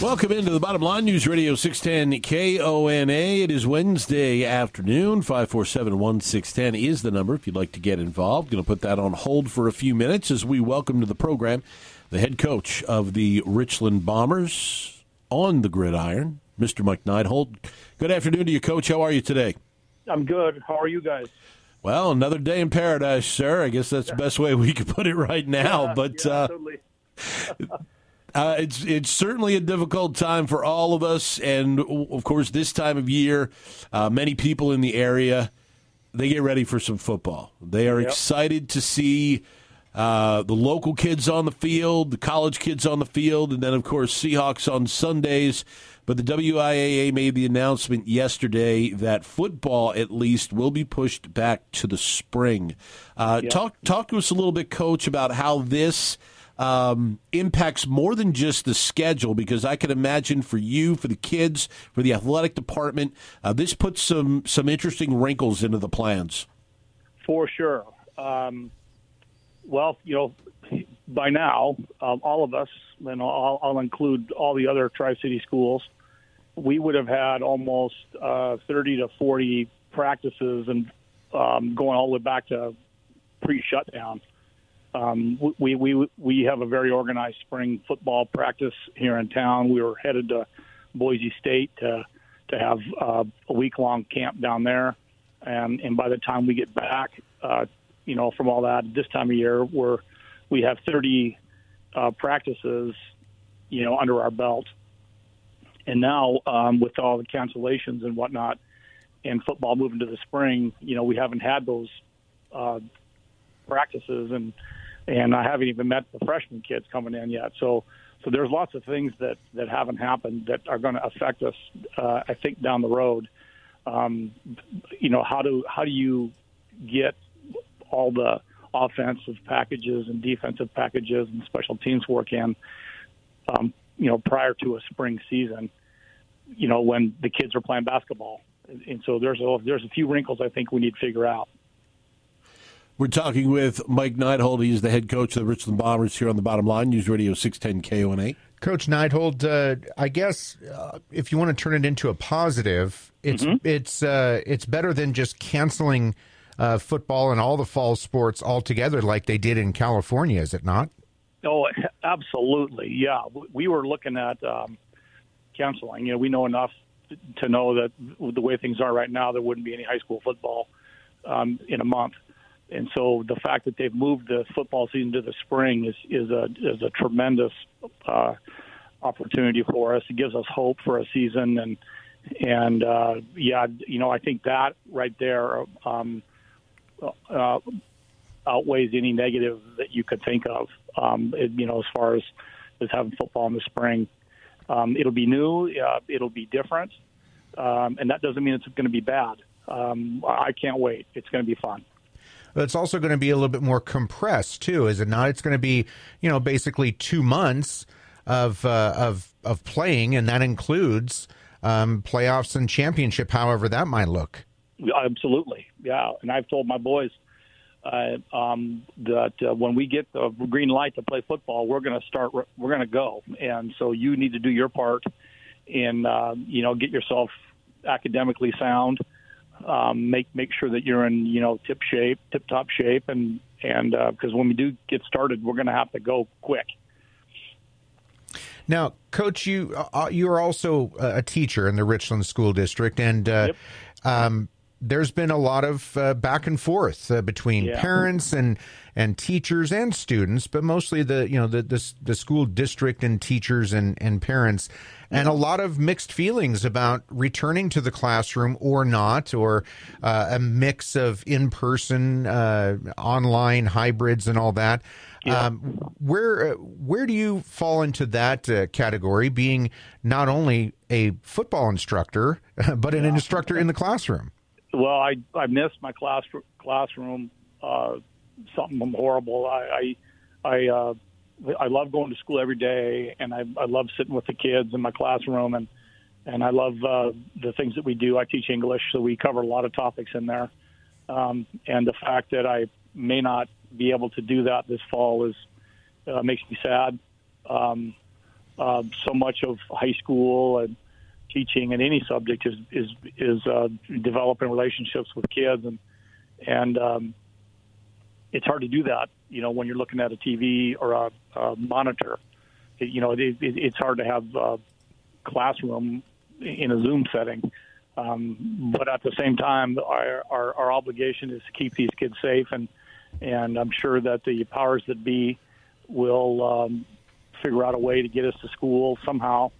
Welcome into the Bottom Line News Radio 610 KONA. It is Wednesday afternoon. 547 1610 is the number if you'd like to get involved. Going to put that on hold for a few minutes as we welcome to the program the head coach of the Richland Bombers on the gridiron, Mr. Mike Neidhold. Good afternoon to you, Coach. How are you today? I'm good. How are you guys? Well, another day in paradise, sir. I guess that's the best way we could put it right now. Yeah, but yeah, uh, totally. Uh, it's it's certainly a difficult time for all of us, and of course, this time of year, uh, many people in the area they get ready for some football. They are Yep. excited to see uh, the local kids on the field, the college kids on the field, and then of course Seahawks on Sundays. But the WIAA made the announcement yesterday that football, at least, will be pushed back to the spring. Uh, Yep. Talk talk to us a little bit, Coach, about how this um, impacts more than just the schedule because I can imagine for you, for the kids, for the athletic department, uh, this puts some some interesting wrinkles into the plans. For sure. Um, well, you know, by now, um, all of us, and I'll, I'll include all the other Tri City schools, we would have had almost uh, 30 to 40 practices and um, going all the way back to pre shutdown. Um, we, we we have a very organized spring football practice here in town. We were headed to Boise State to to have uh, a week long camp down there, and and by the time we get back, uh, you know, from all that this time of year, we're we have 30 uh, practices, you know, under our belt, and now um, with all the cancellations and whatnot, and football moving to the spring, you know, we haven't had those uh, practices. And and I haven't even met the freshman kids coming in yet. So so there's lots of things that that haven't happened that are going to affect us. Uh, I think down the road. Um, you know how do how do you get all the offensive packages and defensive packages and special teams work in? Um, you know prior to a spring season. You know when the kids are playing basketball, and so there's a there's a few wrinkles I think we need to figure out. We're talking with Mike Neidhold. He's the head coach of the Richland Bombers here on the Bottom Line News Radio 610 KONA. Coach Neidhold, uh, I guess uh, if you want to turn it into a positive, it's it's uh, it's better than just canceling uh, football and all the fall sports altogether, like they did in California, is it not? Oh, absolutely. Yeah, we were looking at um, canceling. You know, we know enough to know that the way things are right now, there wouldn't be any high school football um, in a month. And so the fact that they've moved the football season to the spring is is a is a tremendous uh, opportunity for us. It gives us hope for a season, and and uh, yeah, you know, I think that right there um, uh, outweighs any negative that you could think of. Um, it, you know, as far as as having football in the spring, um, it'll be new, uh, it'll be different, um, and that doesn't mean it's going to be bad. Um, I can't wait. It's going to be fun. But it's also going to be a little bit more compressed too, is it not? It's going to be, you know, basically two months of uh, of of playing, and that includes um, playoffs and championship, however that might look. Absolutely, yeah. And I've told my boys uh, um, that uh, when we get the green light to play football, we're going to start. We're going to go, and so you need to do your part and uh, you know get yourself academically sound. Um, make make sure that you're in you know tip shape, tip top shape, and and because when we do get started, we're going to have to go quick. Now, Coach, you uh, you are also a teacher in the Richland School District, and uh, Yep. um, there's been a lot of uh, back and forth uh, between Yeah. parents and and teachers and students, but mostly the you know the the, the school district and teachers and and parents, and a lot of mixed feelings about returning to the classroom or not, or uh, a mix of in person, uh, online hybrids, and all that. Um, where uh, where do you fall into that uh, category? Being not only a football instructor, but an instructor in the classroom. Well, I I miss my class classroom. Uh, something horrible. I I I, uh, I love going to school every day, and I I love sitting with the kids in my classroom, and and I love uh, the things that we do. I teach English, so we cover a lot of topics in there. Um, and the fact that I may not be able to do that this fall is uh, makes me sad. Um, uh, so much of high school and teaching in any subject is is is uh, developing relationships with kids and and um, it's hard to do that you know when you're looking at a TV or a, a monitor. It, you know it, it, it's hard to have a classroom in a Zoom setting. Um, but at the same time our, our our obligation is to keep these kids safe and and I'm sure that the powers that be will um, figure out a way to get us to school somehow.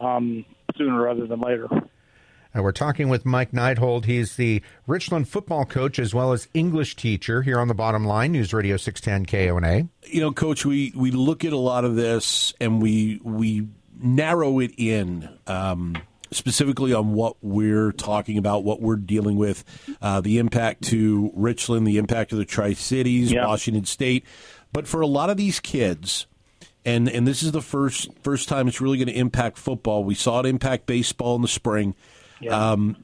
Um, sooner rather than later. Uh, we're talking with Mike Neidhold. He's the Richland football coach as well as English teacher here on the bottom line, News Radio 610 KONA. You know, Coach, we, we look at a lot of this and we we narrow it in um, specifically on what we're talking about, what we're dealing with, uh, the impact to Richland, the impact of the Tri Cities, Yeah. Washington State. But for a lot of these kids, and and this is the first first time it's really going to impact football. We saw it impact baseball in the spring, um,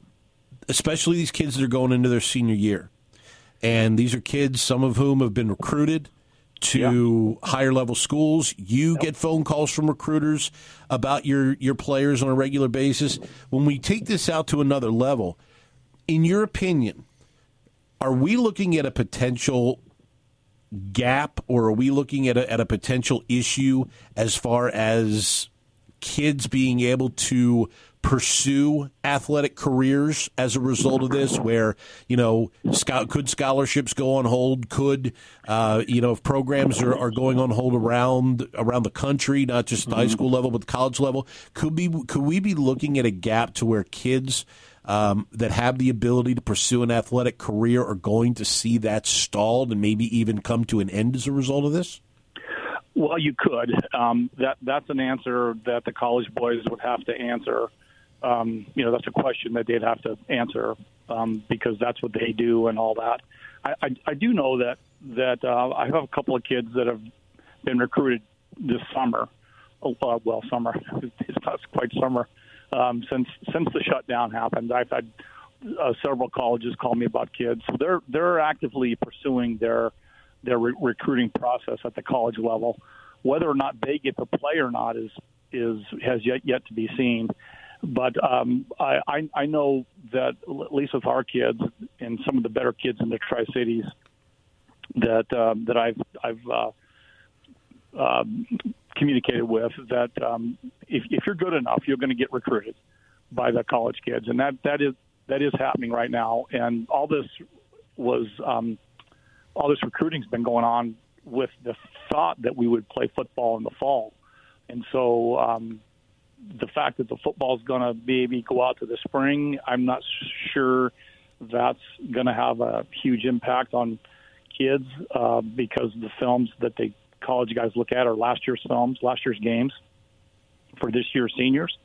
especially these kids that are going into their senior year. And these are kids, some of whom have been recruited to higher level schools. You get phone calls from recruiters about your your players on a regular basis. When we take this out to another level, in your opinion, are we looking at a potential gap or are we looking at a, at a potential issue as far as kids being able to pursue athletic careers as a result of this where you know could scholarships go on hold? Could uh, you know if programs are, are going on hold around around the country not just the high school level but the college level could be could we be looking at a gap to where kids um, that have the ability to pursue an athletic career are going to see that stalled and maybe even come to an end as a result of this? Well, you could. Um, that that's an answer that the college boys would have to answer. Um, you know, that's a question that they'd have to answer um, because that's what they do and all that. I, I, I do know that that uh, I have a couple of kids that have been recruited this summer. Oh, Uh, well, summer. It's not quite summer. Um, since since the shutdown happened, I've had uh, several colleges call me about kids. So they're they're actively pursuing their their re- recruiting process at the college level. Whether or not they get to play or not is is has yet yet to be seen. But um, I, I I know that at least with our kids and some of the better kids in the Tri Cities that um, that I've I've uh, um, communicated with that um, if, if you're good enough, you're going to get recruited by the college kids, and that that is that is happening right now. And all this was um, all this recruiting's been going on with the thought that we would play football in the fall, and so um, the fact that the football is going to maybe go out to the spring, I'm not sure that's going to have a huge impact on kids uh, because the films that the college guys look at are last year's films, last year's games for this year's seniors.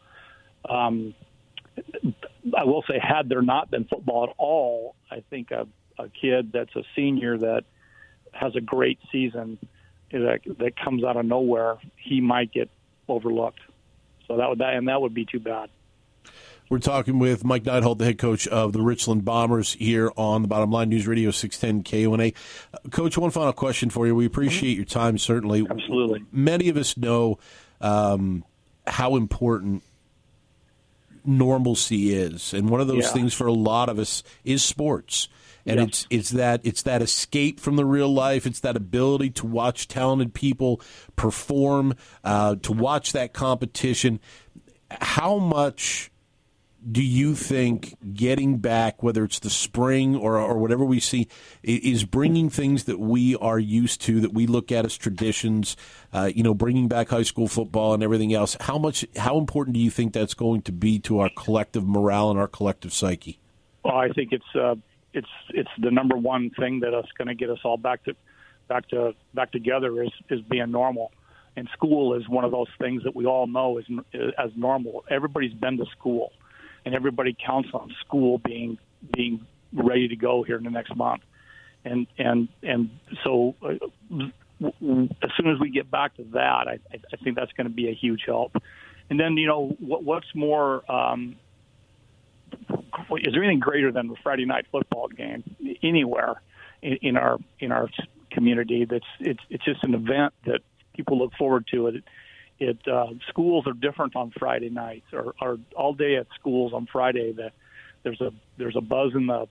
Um, I will say, had there not been football at all, I think a, a kid that's a senior that has a great season that, that comes out of nowhere, he might get overlooked. So that would that and that would be too bad. We're talking with Mike Neidhold, the head coach of the Richland Bombers, here on the Bottom Line News Radio 610 KONA. Uh, Coach, one final question for you. We appreciate your time, certainly. Absolutely. Many of us know um, how important normalcy is, and one of those Yeah. things for a lot of us is sports. And it's it's that it's that escape from the real life. It's that ability to watch talented people perform, uh, to watch that competition. How much do you think getting back, whether it's the spring or, or whatever we see, is bringing things that we are used to, that we look at as traditions, uh, you know, bringing back high school football and everything else? How much, how important do you think that's going to be to our collective morale and our collective psyche? Well, I think it's uh, it's it's the number one thing that is going to get us all back to back to back together is is being normal. And school is one of those things that we all know is as normal. Everybody's been to school and everybody counts on school being being ready to go here in the next month. And and and so uh, as soon as we get back to that, I, I think that's going to be a huge help. And then you know what, what's more. Um, is there anything greater than the Friday night football game anywhere in, in our in our community? That's it's it's just an event that people look forward to. It it uh, schools are different on Friday nights or, or all day at schools on Friday. That there's a there's a buzz in the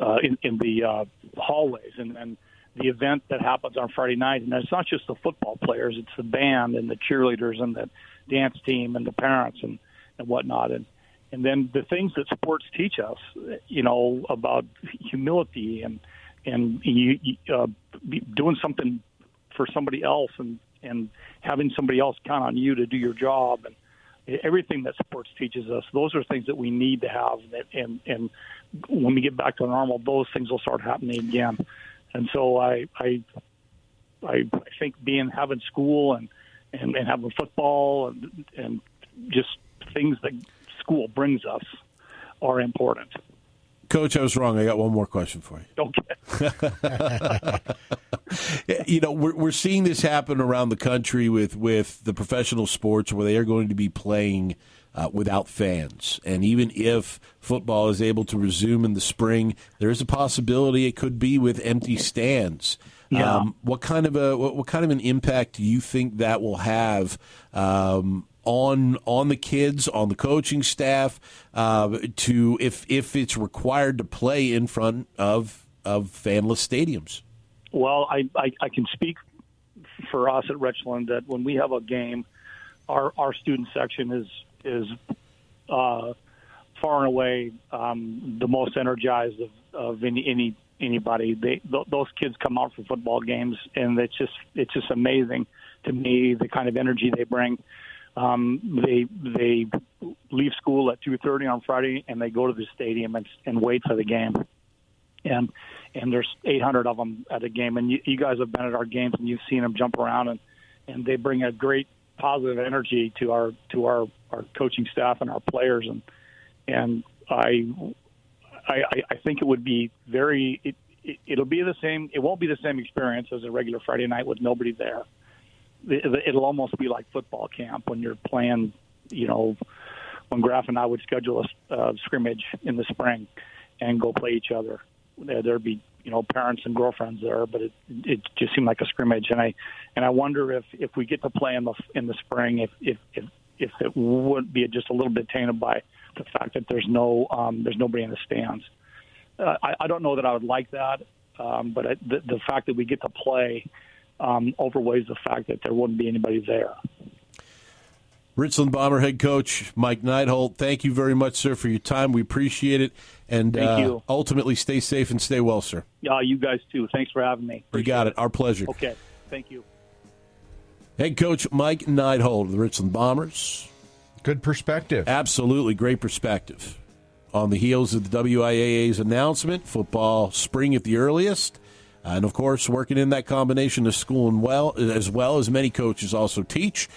uh, in, in the uh, hallways and, and the event that happens on Friday night. And it's not just the football players; it's the band and the cheerleaders and the dance team and the parents and and whatnot. And and then the things that sports teach us, you know, about humility and and you, uh, doing something for somebody else and and having somebody else count on you to do your job and everything that sports teaches us. Those are things that we need to have, and and when we get back to normal, those things will start happening again. And so I I I, think being having school and and, and having football and and just things that school brings us are important. Coach, I was wrong. I got one more question for you. Okay. you know, we're, we're seeing this happen around the country with, with the professional sports where they are going to be playing uh, without fans. And even if football is able to resume in the spring, there is a possibility it could be with empty stands. Yeah. Um, what kind of a what, what, kind of an impact do you think that will have um, on on the kids, on the coaching staff, uh, to if if it's required to play in front of of fanless stadiums? Well, I, I, I can speak for us at Richland that when we have a game, our our student section is is uh, far and away um, the most energized of, of any any anybody. They th- those kids come out for football games, and it's just it's just amazing to me the kind of energy they bring. Um, they they leave school at two thirty on Friday, and they go to the stadium and, and wait for the game. And and there's 800 of them at a game, and you, you guys have been at our games and you've seen them jump around, and and they bring a great positive energy to our to our our coaching staff and our players, and and I I, I think it would be very it, it, it'll be the same. It won't be the same experience as a regular Friday night with nobody there it'll almost be like football camp when you're playing. You know, when Graf and I would schedule a uh, scrimmage in the spring and go play each other, there'd be you know parents and girlfriends there, but it it just seemed like a scrimmage. And I and I wonder if if we get to play in the in the spring, if if if, if it would be just a little bit tainted by the fact that there's no um, there's nobody in the stands. Uh, I, I don't know that I would like that, um, but I, the, the fact that we get to play um, overweighs the fact that there wouldn't be anybody there. Richland Bomber head coach Mike Neidhold, thank you very much, sir, for your time. We appreciate it, and uh, ultimately stay safe and stay well, sir. Yeah, you guys too. Thanks for having me. Appreciate you got it. Our pleasure. Okay, thank you. Head coach Mike Neidhold of the Richland Bombers. Good perspective. Absolutely great perspective. On the heels of the WIAA's announcement, football spring at the earliest. And of course, working in that combination of school and well, as well as many coaches also teach.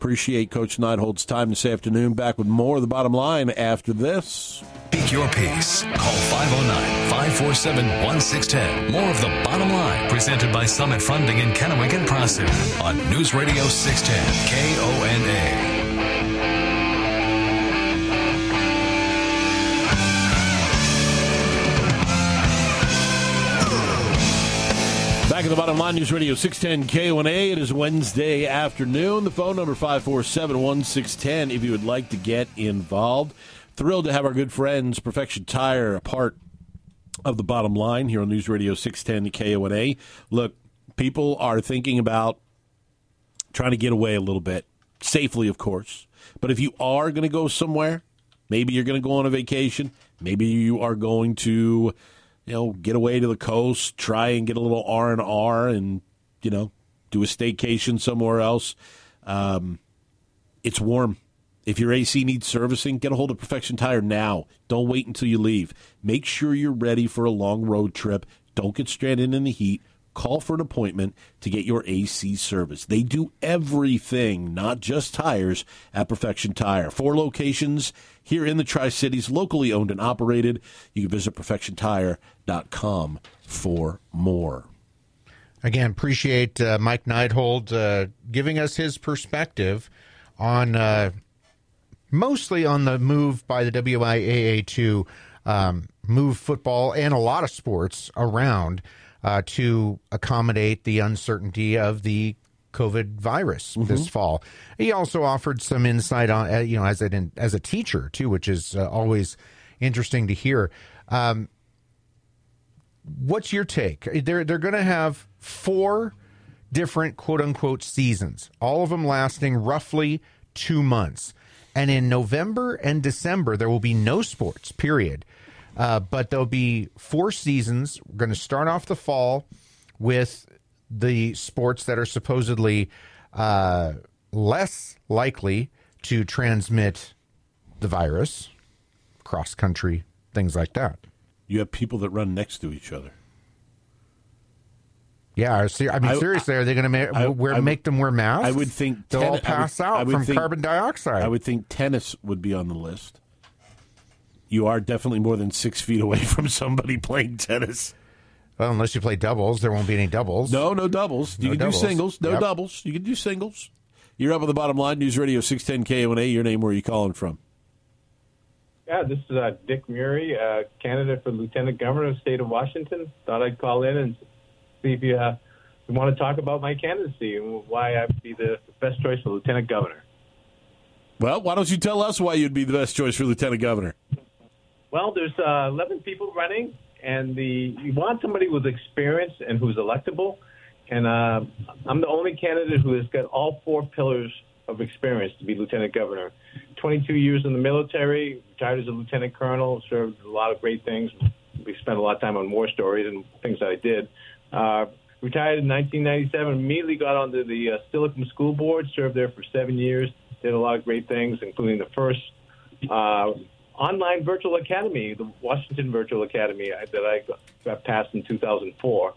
Appreciate Coach Neidhold's time this afternoon. Back with more of the bottom line after this. Speak your piece. Call 509 547 1610. More of the bottom line presented by Summit Funding in Kennewick and Prosser on News Radio 610 KONA. The bottom line, News Radio 610 KONA. It is Wednesday afternoon. The phone number 547 1610 if you would like to get involved. Thrilled to have our good friends, Perfection Tire, a part of the bottom line here on News Radio 610 KONA. Look, people are thinking about trying to get away a little bit, safely, of course. But if you are going to go somewhere, Maybe you're going to go on a vacation. Maybe you are going to, you know, get away to the coast, try and get a little R and R, and you know, do a staycation somewhere else. Um, it's warm. If your AC needs servicing, get a hold of Perfection Tire now. Don't wait until you leave. Make sure you're ready for a long road trip. Don't get stranded in the heat. Call for an appointment to get your AC service. They do everything, not just tires, at Perfection Tire. Four locations here in the Tri Cities, locally owned and operated. You can visit perfectiontire.com for more. Again, appreciate uh, Mike Neidhold uh, giving us his perspective on uh, mostly on the move by the WIAA to um, move football and a lot of sports around uh, to accommodate the uncertainty of the COVID virus mm-hmm. this fall. He also offered some insight on, uh, you know, as a as a teacher too, which is uh, always interesting to hear. Um, what's your take? They're they're going to have four different quote unquote seasons, all of them lasting roughly two months. And in November and December, there will be no sports, period. Uh, but there'll be four seasons. We're going to start off the fall with the sports that are supposedly uh, less likely to transmit the virus, cross country, things like that. You have people that run next to each other. Yeah, I mean, seriously, are they going to wear, make them wear masks? I would think they'll all pass would, out from think, carbon dioxide. I would think tennis would be on the list. You are definitely more than six feet away from somebody playing tennis. Well, unless you play doubles, there won't be any doubles. No, no doubles. You no can doubles. do singles. No yep. doubles. You can do singles. You're up on the bottom line. News Radio 610 KONA. Your name, where are you calling from? Yeah, this is uh, Dick Muri, uh, candidate for Lieutenant Governor of the state of Washington. Thought I'd call in and see if you, uh, you want to talk about my candidacy and why I'd be the best choice for lieutenant governor. Well, why don't you tell us why you'd be the best choice for lieutenant governor? Well, there's uh, 11 people running, and the you want somebody with experience and who's electable. And uh, I'm the only candidate who has got all four pillars of experience to be lieutenant governor. 22 years in the military, retired as a lieutenant colonel, served a lot of great things. We spent a lot of time on war stories and things that I did. Uh, retired in 1997, immediately got onto the uh, Steilacoom School Board, served there for seven years, did a lot of great things, including the first uh, online virtual academy, the Washington Virtual Academy uh, that I got passed in 2004.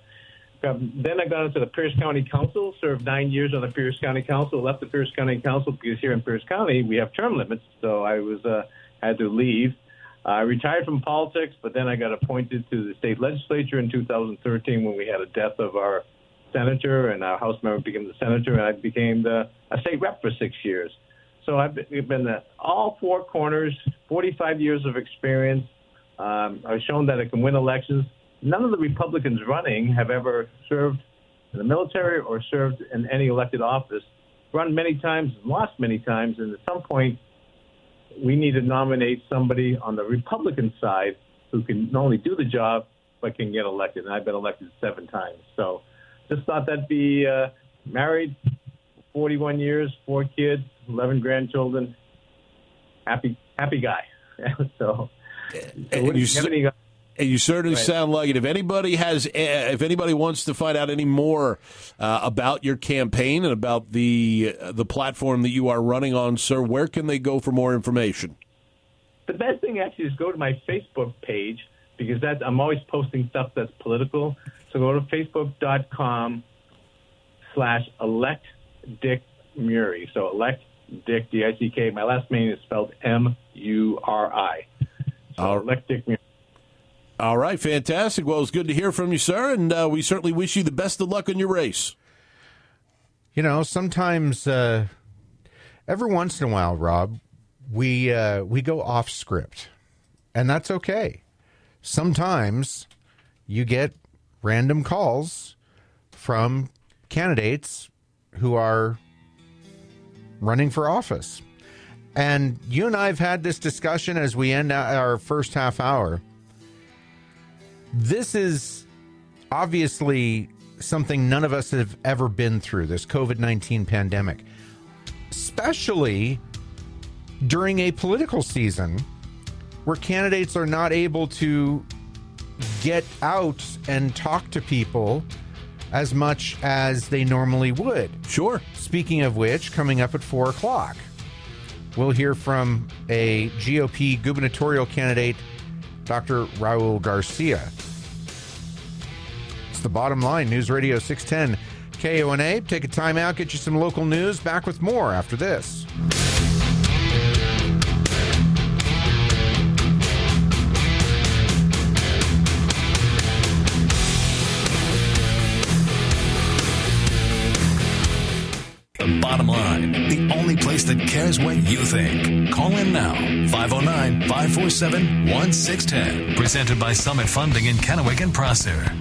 Um, then I got into the Pierce County Council, served nine years on the Pierce County Council, left the Pierce County Council because here in Pierce County we have term limits, so I was uh, had to leave. I retired from politics, but then I got appointed to the state legislature in 2013 when we had a death of our senator, and our House member became the senator, and I became the a state rep for six years. So I've been at all four corners, 45 years of experience. Um, I've shown that I can win elections. None of the Republicans running have ever served in the military or served in any elected office. Run many times, lost many times, and at some point we need to nominate somebody on the Republican side who can not only do the job but can get elected. And I've been elected seven times, so just thought that'd be uh, married, 41 years, four kids, 11 grandchildren, happy happy guy. so, and you, and you certainly right. sound like it. If anybody has, eh, if anybody wants to find out any more uh, about your campaign and about the uh, the platform that you are running on, sir, where can they go for more information? The best thing actually is go to my Facebook page because that I'm always posting stuff that's political. So go to facebook.com slash elect Dick Muri. So elect Dick D I C K. My last name is spelled M U R I. So elect Dick Muri. All right, fantastic. Well, it's good to hear from you, sir, and uh, we certainly wish you the best of luck in your race. You know, sometimes, uh, every once in a while, Rob, we uh, we go off script, and that's okay. Sometimes you get random calls from candidates who are running for office. And you and I have had this discussion as we end our first half hour this is obviously something none of us have ever been through this COVID 19 pandemic, especially during a political season where candidates are not able to get out and talk to people as much as they normally would. Sure. Speaking of which, coming up at 4 o'clock, we'll hear from a GOP gubernatorial candidate, Dr. Raul Garcia. It's the bottom line. News Radio 610 KONA. Take a time out, get you some local news. Back with more after this. Place that cares what you think. Call in now, 509 547 1610. Presented by Summit Funding in Kennewick and Prosser.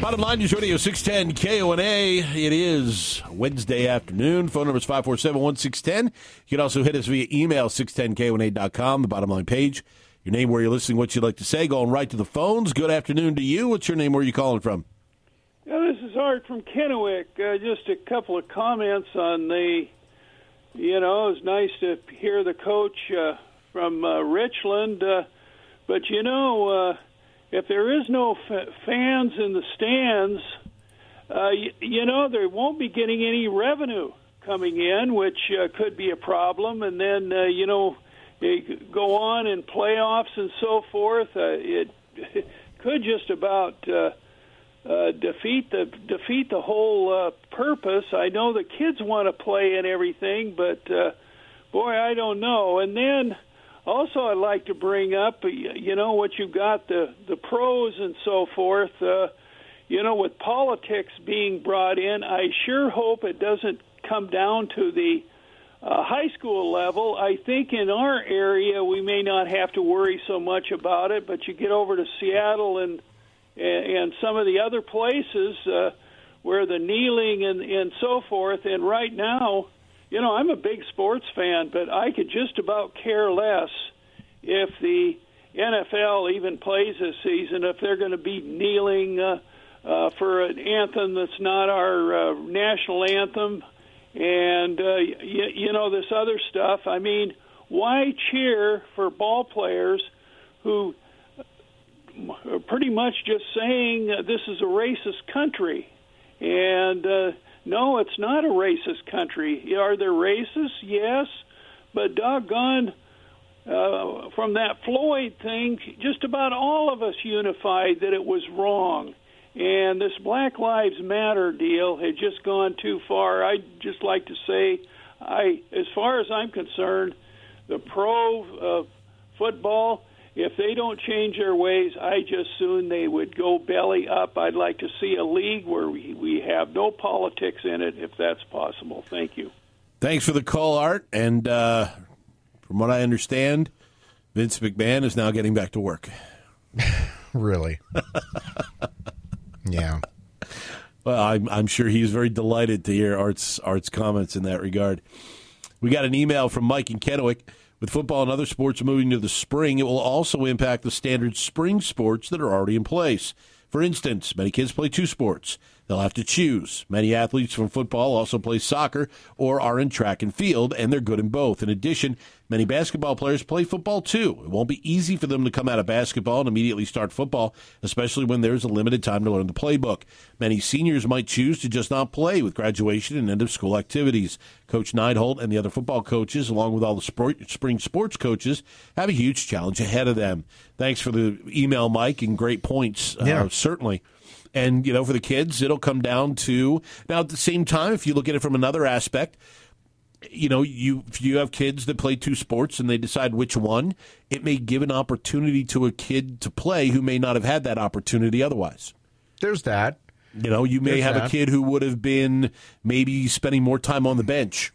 Bottom line News Radio 610 KONA. It is Wednesday afternoon. Phone number is 547 1610. You can also hit us via email 610KONA.com, the bottom line page. Your name, where you're listening, what you'd like to say, going right to the phones. Good afternoon to you. What's your name? Where are you calling from? Yeah, this is Art from Kennewick. Uh, just a couple of comments on the, you know, it was nice to hear the coach uh, from uh, Richland, uh, but you know, uh, if there is no f- fans in the stands, uh, you, you know, they won't be getting any revenue coming in, which uh, could be a problem. And then, uh, you know, they go on in playoffs and so forth. Uh, it, it could just about. Uh, uh, defeat the defeat the whole uh, purpose. I know the kids want to play and everything, but uh, boy, I don't know. And then also, I'd like to bring up, you know, what you've got the the pros and so forth. Uh, you know, with politics being brought in, I sure hope it doesn't come down to the uh, high school level. I think in our area we may not have to worry so much about it, but you get over to Seattle and and, and some of the other places uh, where the kneeling and, and so forth. And right now, you know, I'm a big sports fan, but I could just about care less if the NFL even plays this season if they're going to be kneeling uh, uh, for an anthem that's not our uh, national anthem, and uh, you, you know this other stuff. I mean, why cheer for ball players who pretty much just saying uh, this is a racist country. And uh, no, it's not a racist country. Are there racists? Yes. But doggone, uh, from that Floyd thing, just about all of us unified that it was wrong. And this Black Lives Matter deal had just gone too far. I'd just like to say, I, as far as I'm concerned, the pro uh, football if they don't change their ways, I just soon they would go belly up. I'd like to see a league where we, we have no politics in it, if that's possible. Thank you. Thanks for the call, Art. And uh, from what I understand, Vince McMahon is now getting back to work. really? yeah. Well, I'm, I'm sure he's very delighted to hear Art's Art's comments in that regard. We got an email from Mike in Kennewick. With football and other sports moving to the spring, it will also impact the standard spring sports that are already in place. For instance, many kids play two sports. They'll have to choose. Many athletes from football also play soccer or are in track and field, and they're good in both. In addition, many basketball players play football too. It won't be easy for them to come out of basketball and immediately start football, especially when there's a limited time to learn the playbook. Many seniors might choose to just not play with graduation and end of school activities. Coach Neidhold and the other football coaches, along with all the sport, spring sports coaches, have a huge challenge ahead of them. Thanks for the email, Mike, and great points. Uh, yeah. Uh, certainly. And, you know, for the kids, it'll come down to now at the same time, if you look at it from another aspect, you know, you if you have kids that play two sports and they decide which one, it may give an opportunity to a kid to play who may not have had that opportunity otherwise. There's that. You know, you may There's have that. a kid who would have been maybe spending more time on the bench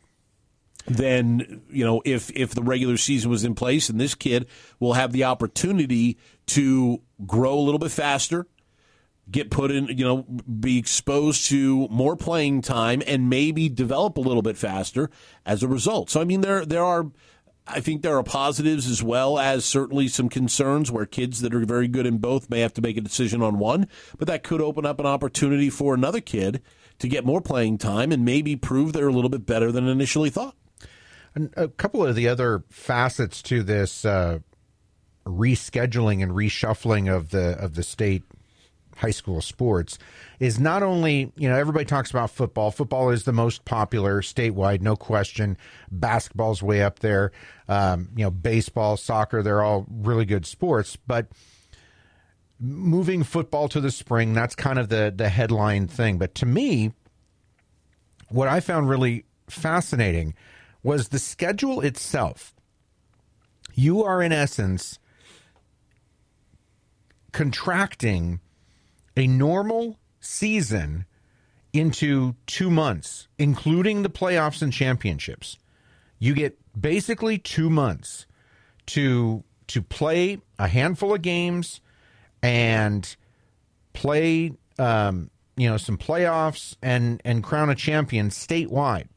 than you know if if the regular season was in place and this kid will have the opportunity to grow a little bit faster get put in, you know, be exposed to more playing time and maybe develop a little bit faster as a result. So I mean there there are I think there are positives as well as certainly some concerns where kids that are very good in both may have to make a decision on one, but that could open up an opportunity for another kid to get more playing time and maybe prove they're a little bit better than initially thought. And a couple of the other facets to this uh, rescheduling and reshuffling of the of the state high school sports is not only you know everybody talks about football. Football is the most popular statewide, no question. Basketball's way up there. Um, you know, baseball, soccer, they're all really good sports, but moving football to the spring that's kind of the the headline thing but to me what i found really fascinating was the schedule itself you are in essence contracting a normal season into 2 months including the playoffs and championships you get basically 2 months to to play a handful of games and play um, you know some playoffs and and crown a champion statewide.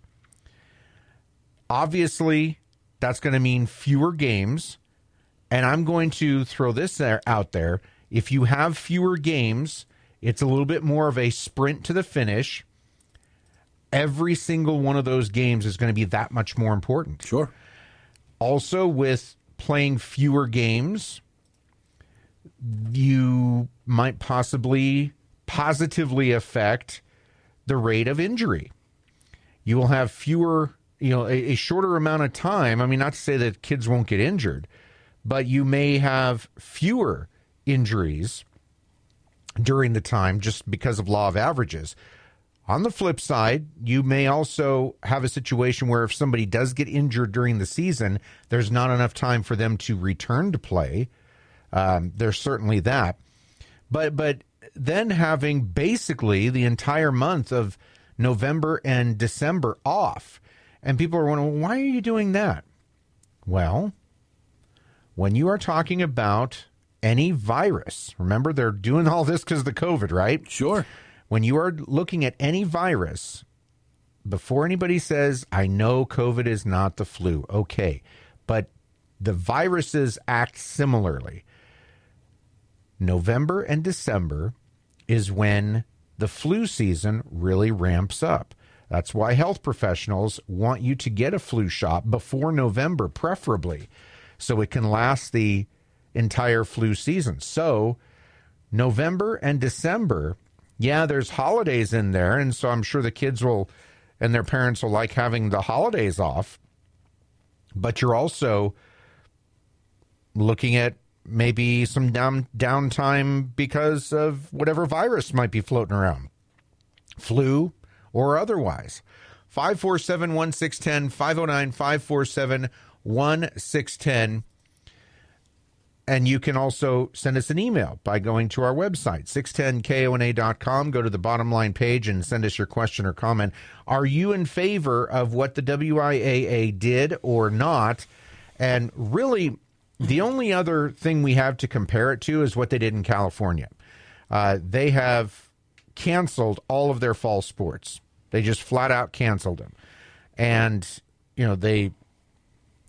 Obviously, that's going to mean fewer games, and I'm going to throw this there, out there. If you have fewer games, it's a little bit more of a sprint to the finish. Every single one of those games is going to be that much more important. Sure. Also, with playing fewer games, you might possibly positively affect the rate of injury. You will have fewer, you know, a, a, shorter amount of time. I mean, not to say that kids won't get injured, but you may have fewer injuries during the time just because of law of averages. On the flip side, you may also have a situation where if somebody does get injured during the season, there's not enough time for them to return to play um, there's certainly that. But but then having basically the entire month of November and December off, and people are wondering why are you doing that? Well, when you are talking about any virus, remember they're doing all this because of the COVID, right? Sure. When you are looking at any virus, before anybody says, I know COVID is not the flu, okay, but the viruses act similarly. November and December is when the flu season really ramps up. That's why health professionals want you to get a flu shot before November, preferably, so it can last the entire flu season. So, November and December, yeah, there's holidays in there. And so I'm sure the kids will and their parents will like having the holidays off. But you're also looking at maybe some down downtime because of whatever virus might be floating around, flu or otherwise. 547 1610, 509 547 1610. And you can also send us an email by going to our website, 610kona.com. Go to the bottom line page and send us your question or comment. Are you in favor of what the WIAA did or not? And really, the only other thing we have to compare it to is what they did in California. Uh, they have canceled all of their fall sports. They just flat out canceled them, and you know they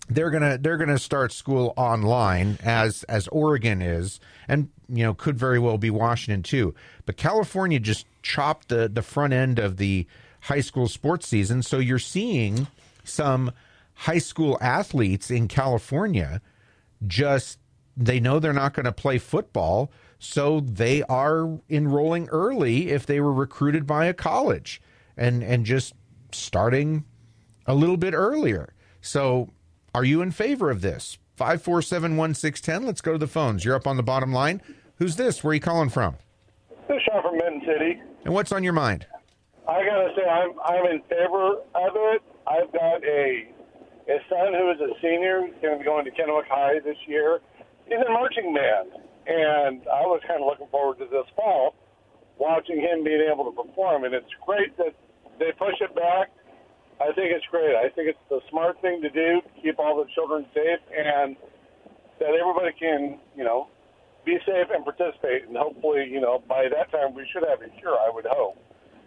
they're gonna they're gonna start school online as as Oregon is, and you know could very well be Washington too. But California just chopped the the front end of the high school sports season, so you're seeing some high school athletes in California just they know they're not going to play football, so they are enrolling early if they were recruited by a college and and just starting a little bit earlier. So, are you in favor of this? 5471610. Let's go to the phones. You're up on the bottom line. Who's this? Where are you calling from? This is Sean from Benton City. And what's on your mind? I got to say, I'm, I'm in favor of it. I've got a his son, who is a senior, is going to be going to Kennewick High this year. He's a marching band, and I was kind of looking forward to this fall, watching him being able to perform. And it's great that they push it back. I think it's great. I think it's the smart thing to do to keep all the children safe, and that everybody can, you know, be safe and participate. And hopefully, you know, by that time we should have a cure. I would hope.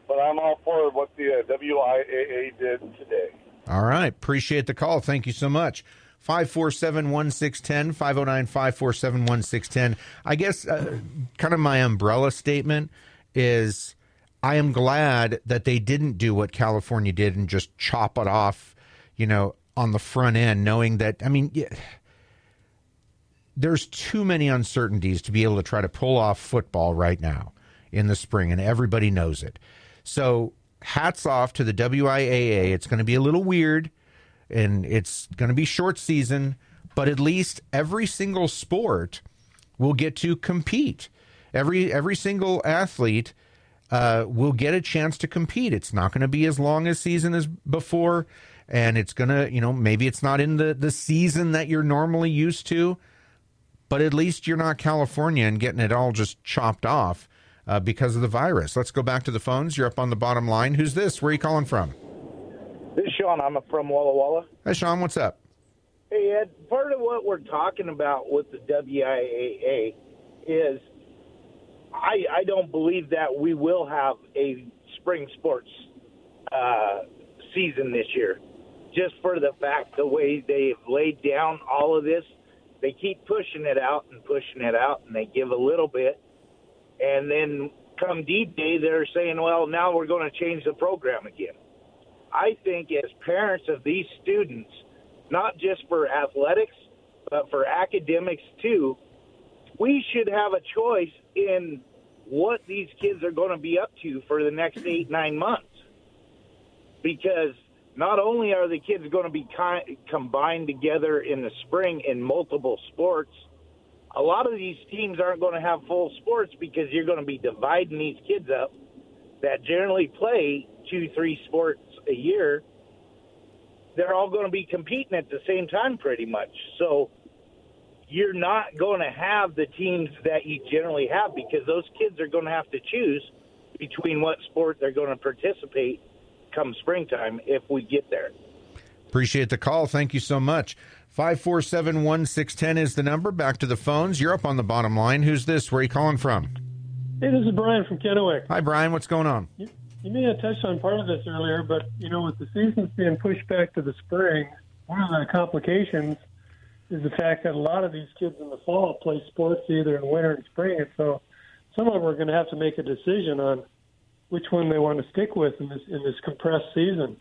But I'm all for what the uh, WIAA did today. All right. Appreciate the call. Thank you so much. 547 1610, 509 547 1610. I guess uh, kind of my umbrella statement is I am glad that they didn't do what California did and just chop it off, you know, on the front end, knowing that I mean. Yeah, there's too many uncertainties to be able to try to pull off football right now in the spring, and everybody knows it. So, hats off to the WIAA. It's going to be a little weird, and it's going to be short season, but at least every single sport will get to compete. Every every single athlete uh, will get a chance to compete. It's not going to be as long a season as before, and it's going to, you know, maybe it's not in the the season that you're normally used to but at least you're not California and getting it all just chopped off uh, because of the virus. Let's go back to the phones. You're up on the bottom line. Who's this? Where are you calling from? This is Sean. I'm from Walla Walla. Hey, Sean, what's up? Hey, Ed. Part of what we're talking about with the WIAA is I, I don't believe that we will have a spring sports uh, season this year, just for the fact the way they've laid down all of this they keep pushing it out and pushing it out, and they give a little bit, and then come deep day, they're saying, "Well, now we're going to change the program again." I think as parents of these students, not just for athletics, but for academics too, we should have a choice in what these kids are going to be up to for the next mm-hmm. eight, nine months. Because not only are the kids going to be ki- combined together in the spring in multiple sports, a lot of these teams aren't going to have full sports because you're going to be dividing these kids up that generally play two, three sports a year. They're all going to be competing at the same time pretty much. So you're not going to have the teams that you generally have because those kids are going to have to choose between what sport they're going to participate come springtime if we get there. Appreciate the call. Thank you so much. 547 1610 is the number. Back to the phones. You're up on the bottom line. Who's this? Where are you calling from? Hey, this is Brian from Kennewick. Hi, Brian. What's going on? You, you may have touched on part of this earlier, but, you know, with the seasons being pushed back to the spring, one of the complications is the fact that a lot of these kids in the fall play sports either in winter and spring. And so some of them are going to have to make a decision on which one they want to stick with in this in this compressed season.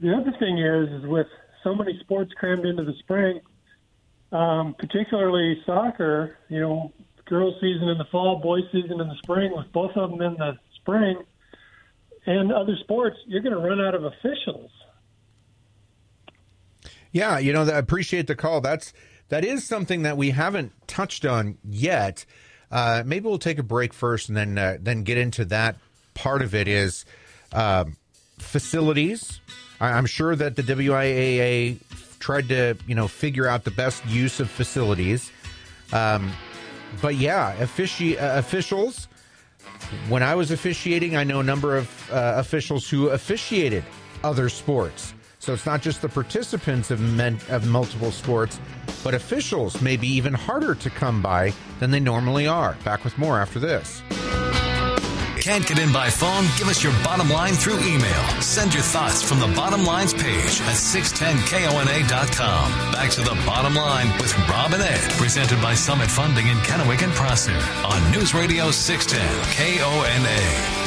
The other thing is, is with so many sports crammed into the spring, um, particularly soccer. You know, girls' season in the fall, boys' season in the spring. With both of them in the spring, and other sports, you're going to run out of officials. Yeah, you know, I appreciate the call. That's that is something that we haven't touched on yet. Uh, maybe we'll take a break first and then uh, then get into that part of it is uh, facilities. I, am sure that the WIAA tried to you know figure out the best use of facilities. Um, but yeah, offici- uh, officials. When I was officiating, I know a number of uh, officials who officiated other sports. So it's not just the participants of, men- of multiple sports, but officials may be even harder to come by than they normally are. Back with more after this. Can't get in by phone? Give us your bottom line through email. Send your thoughts from the bottom lines page at 610kona.com. Back to the bottom line with Rob and Ed, presented by Summit Funding in Kennewick and Prosser on News Radio 610 KONA.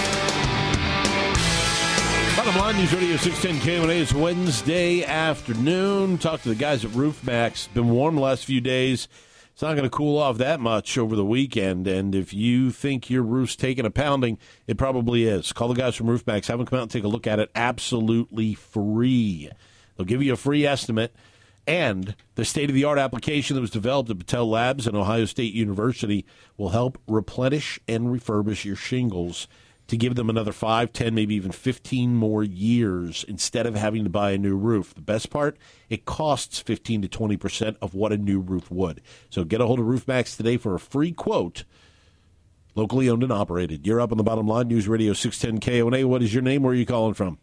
Bottom line, News Radio 610 KONA. It's Wednesday afternoon. Talk to the guys at Roof Maxx. Been warm the last few days. It's not going to cool off that much over the weekend. And if you think your roof's taking a pounding, it probably is. Call the guys from Roof Maxx. Have them come out and take a look at it absolutely free. They'll give you a free estimate. And the state of the art application that was developed at Battelle Labs and Ohio State University will help replenish and refurbish your shingles to give them another 5, 10, maybe even 15 more years instead of having to buy a new roof. The best part, it costs 15 to 20% of what a new roof would. So get a hold of Roof Maxx today for a free quote. Locally owned and operated. You're up on the bottom line. News Radio 610 KONA. What is your name? Where are you calling from?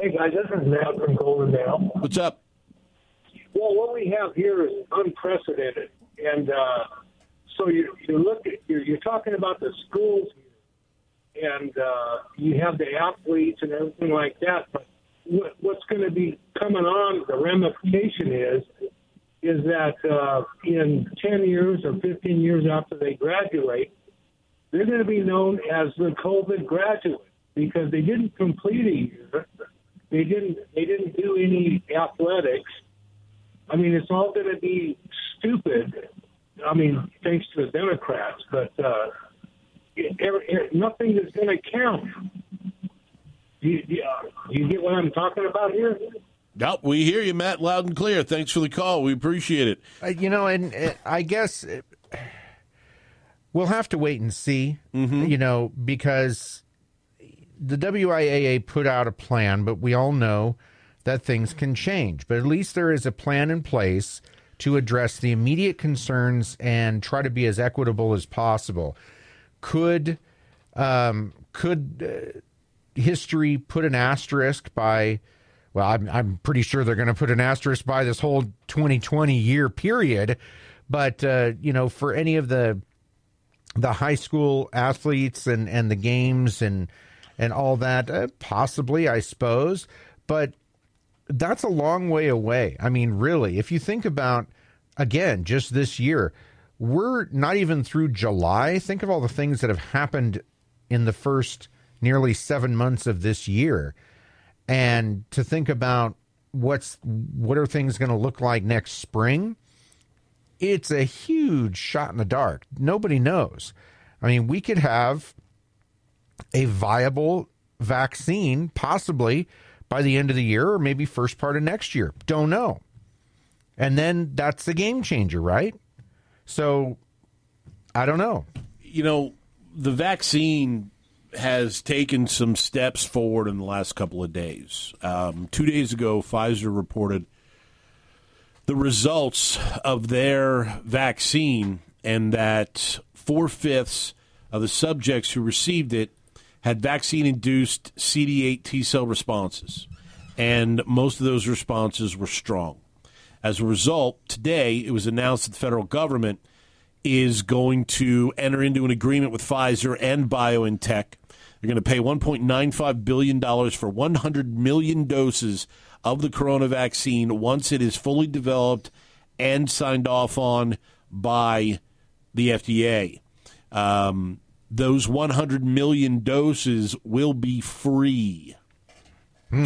Hey, guys. This is Matt from Goldendale. What's up? Well, what we have here is unprecedented. And uh, so you, you look at, you're, you're talking about the schools and uh, you have the athletes and everything like that. But what, what's going to be coming on, the ramification is, is that uh, in 10 years or 15 years after they graduate, they're going to be known as the COVID graduate because they didn't complete a year. They didn't. They didn't do any athletics. I mean, it's all going to be stupid. I mean, thanks to the Democrats, but uh, nothing is going to count. You, you, uh, you get what I'm talking about here? Yep, we hear you, Matt, loud and clear. Thanks for the call. We appreciate it. Uh, you know, and uh, I guess uh, we'll have to wait and see. You know, because the WIAA put out a plan, but we all know that things can change. But at least there is a plan in place to address the immediate concerns and try to be as equitable as possible. Could um, could uh, history put an asterisk by? Well, I'm I'm pretty sure they're going to put an asterisk by this whole 2020 year period. But uh, you know, for any of the the high school athletes and and the games and and all that, uh, possibly, I suppose. But that's a long way away. I mean, really, if you think about again, just this year, we're not even through July. Think of all the things that have happened in the first nearly seven months of this year, and to think about what's what are things going to look like next spring. It's a huge shot in the dark. Nobody knows. I mean, we could have a viable vaccine possibly by the end of the year or maybe first part of next year. Don't know. And then that's the game changer, right? So I don't know. You know, the vaccine has taken some steps forward in the last couple of days. Um, two days ago, Pfizer reported the results of their vaccine and that four fifths of the subjects who received it had vaccine induced CD8 T cell responses. And most of those responses were strong. As a result, today it was announced that the federal government is going to enter into an agreement with Pfizer and BioNTech. They're going to pay $1.95 billion for 100 million doses of the corona vaccine once it is fully developed and signed off on by the FDA. Um, those 100 million doses will be free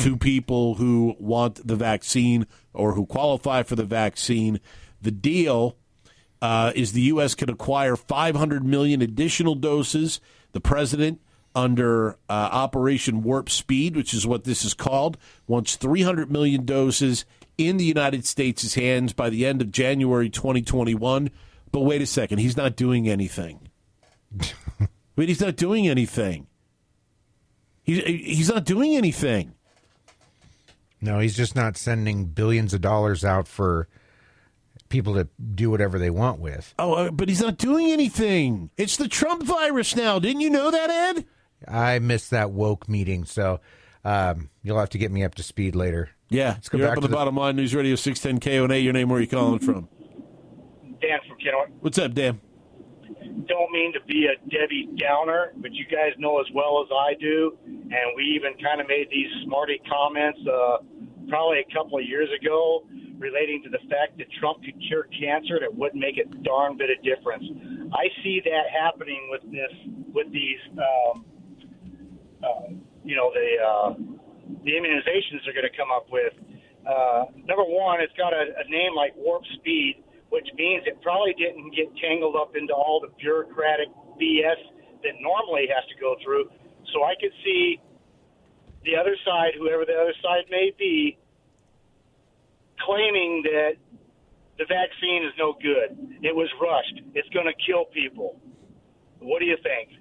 to people who want the vaccine or who qualify for the vaccine. The deal uh, is the U.S. can acquire 500 million additional doses. The president, under uh, Operation Warp Speed, which is what this is called, wants 300 million doses in the United States' hands by the end of January 2021. But wait a second, he's not doing anything. Wait, he's not doing anything. He's he's not doing anything. No, he's just not sending billions of dollars out for people to do whatever they want with. Oh, uh, but he's not doing anything. It's the Trump virus now. Didn't you know that, Ed? I missed that woke meeting, so um, you'll have to get me up to speed later. Yeah, Let's go you're back up on to the, the- bottom line. News Radio 610 KONA. Your name, where are you calling from? Dan from Kennewick. What's up, Dan? Don't mean to be a Debbie Downer, but you guys know as well as I do, and we even kind of made these smarty comments uh, probably a couple of years ago relating to the fact that Trump could cure cancer and it wouldn't make a darn bit of difference. I see that happening with this, with these, um, uh, you know, the uh, the immunizations they're going to come up with. Uh, number one, it's got a, a name like Warp Speed, which means it probably didn't get tangled up into all the bureaucratic BS that normally has to go through. So I could see the other side, whoever the other side may be, claiming that the vaccine is no good. It was rushed. It's going to kill people. What do you think?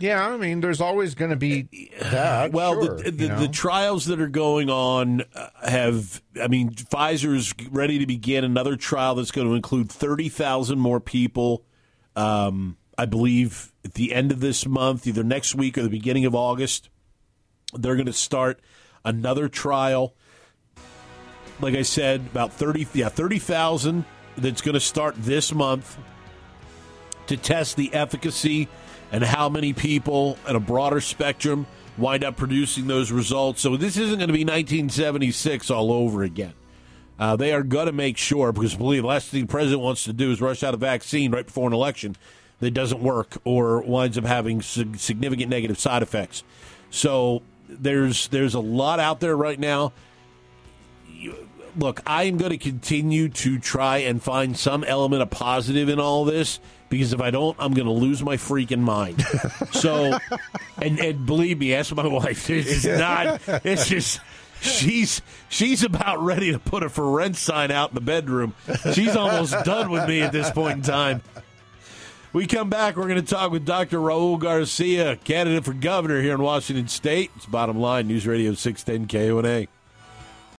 Yeah, I mean, there's always going to be that. Well, sure, the, the, you know? the trials that are going on uh, have, I mean, Pfizer's ready to begin another trial that's going to include 30,000 more people. Um, I believe at the end of this month, either next week or the beginning of August, they're going to start another trial. Like I said, about 30, yeah, 30,000 that's going to start this month to test the efficacy and how many people at a broader spectrum wind up producing those results. So this isn't going to be 1976 all over again. Uh, they are going to make sure, because believe the last thing the president wants to do is rush out a vaccine right before an election that doesn't work or winds up having sig- significant negative side effects. So there's there's a lot out there right now. Look, I'm going to continue to try and find some element of positive in all this because if I don't, I'm going to lose my freaking mind. so, and, and believe me, ask my wife. It's not. It's just she's she's about ready to put a for rent sign out in the bedroom. She's almost done with me at this point in time. We come back, we're going to talk with Dr. Raul Garcia, candidate for governor here in Washington State. It's bottom line, News Radio 610 KONA.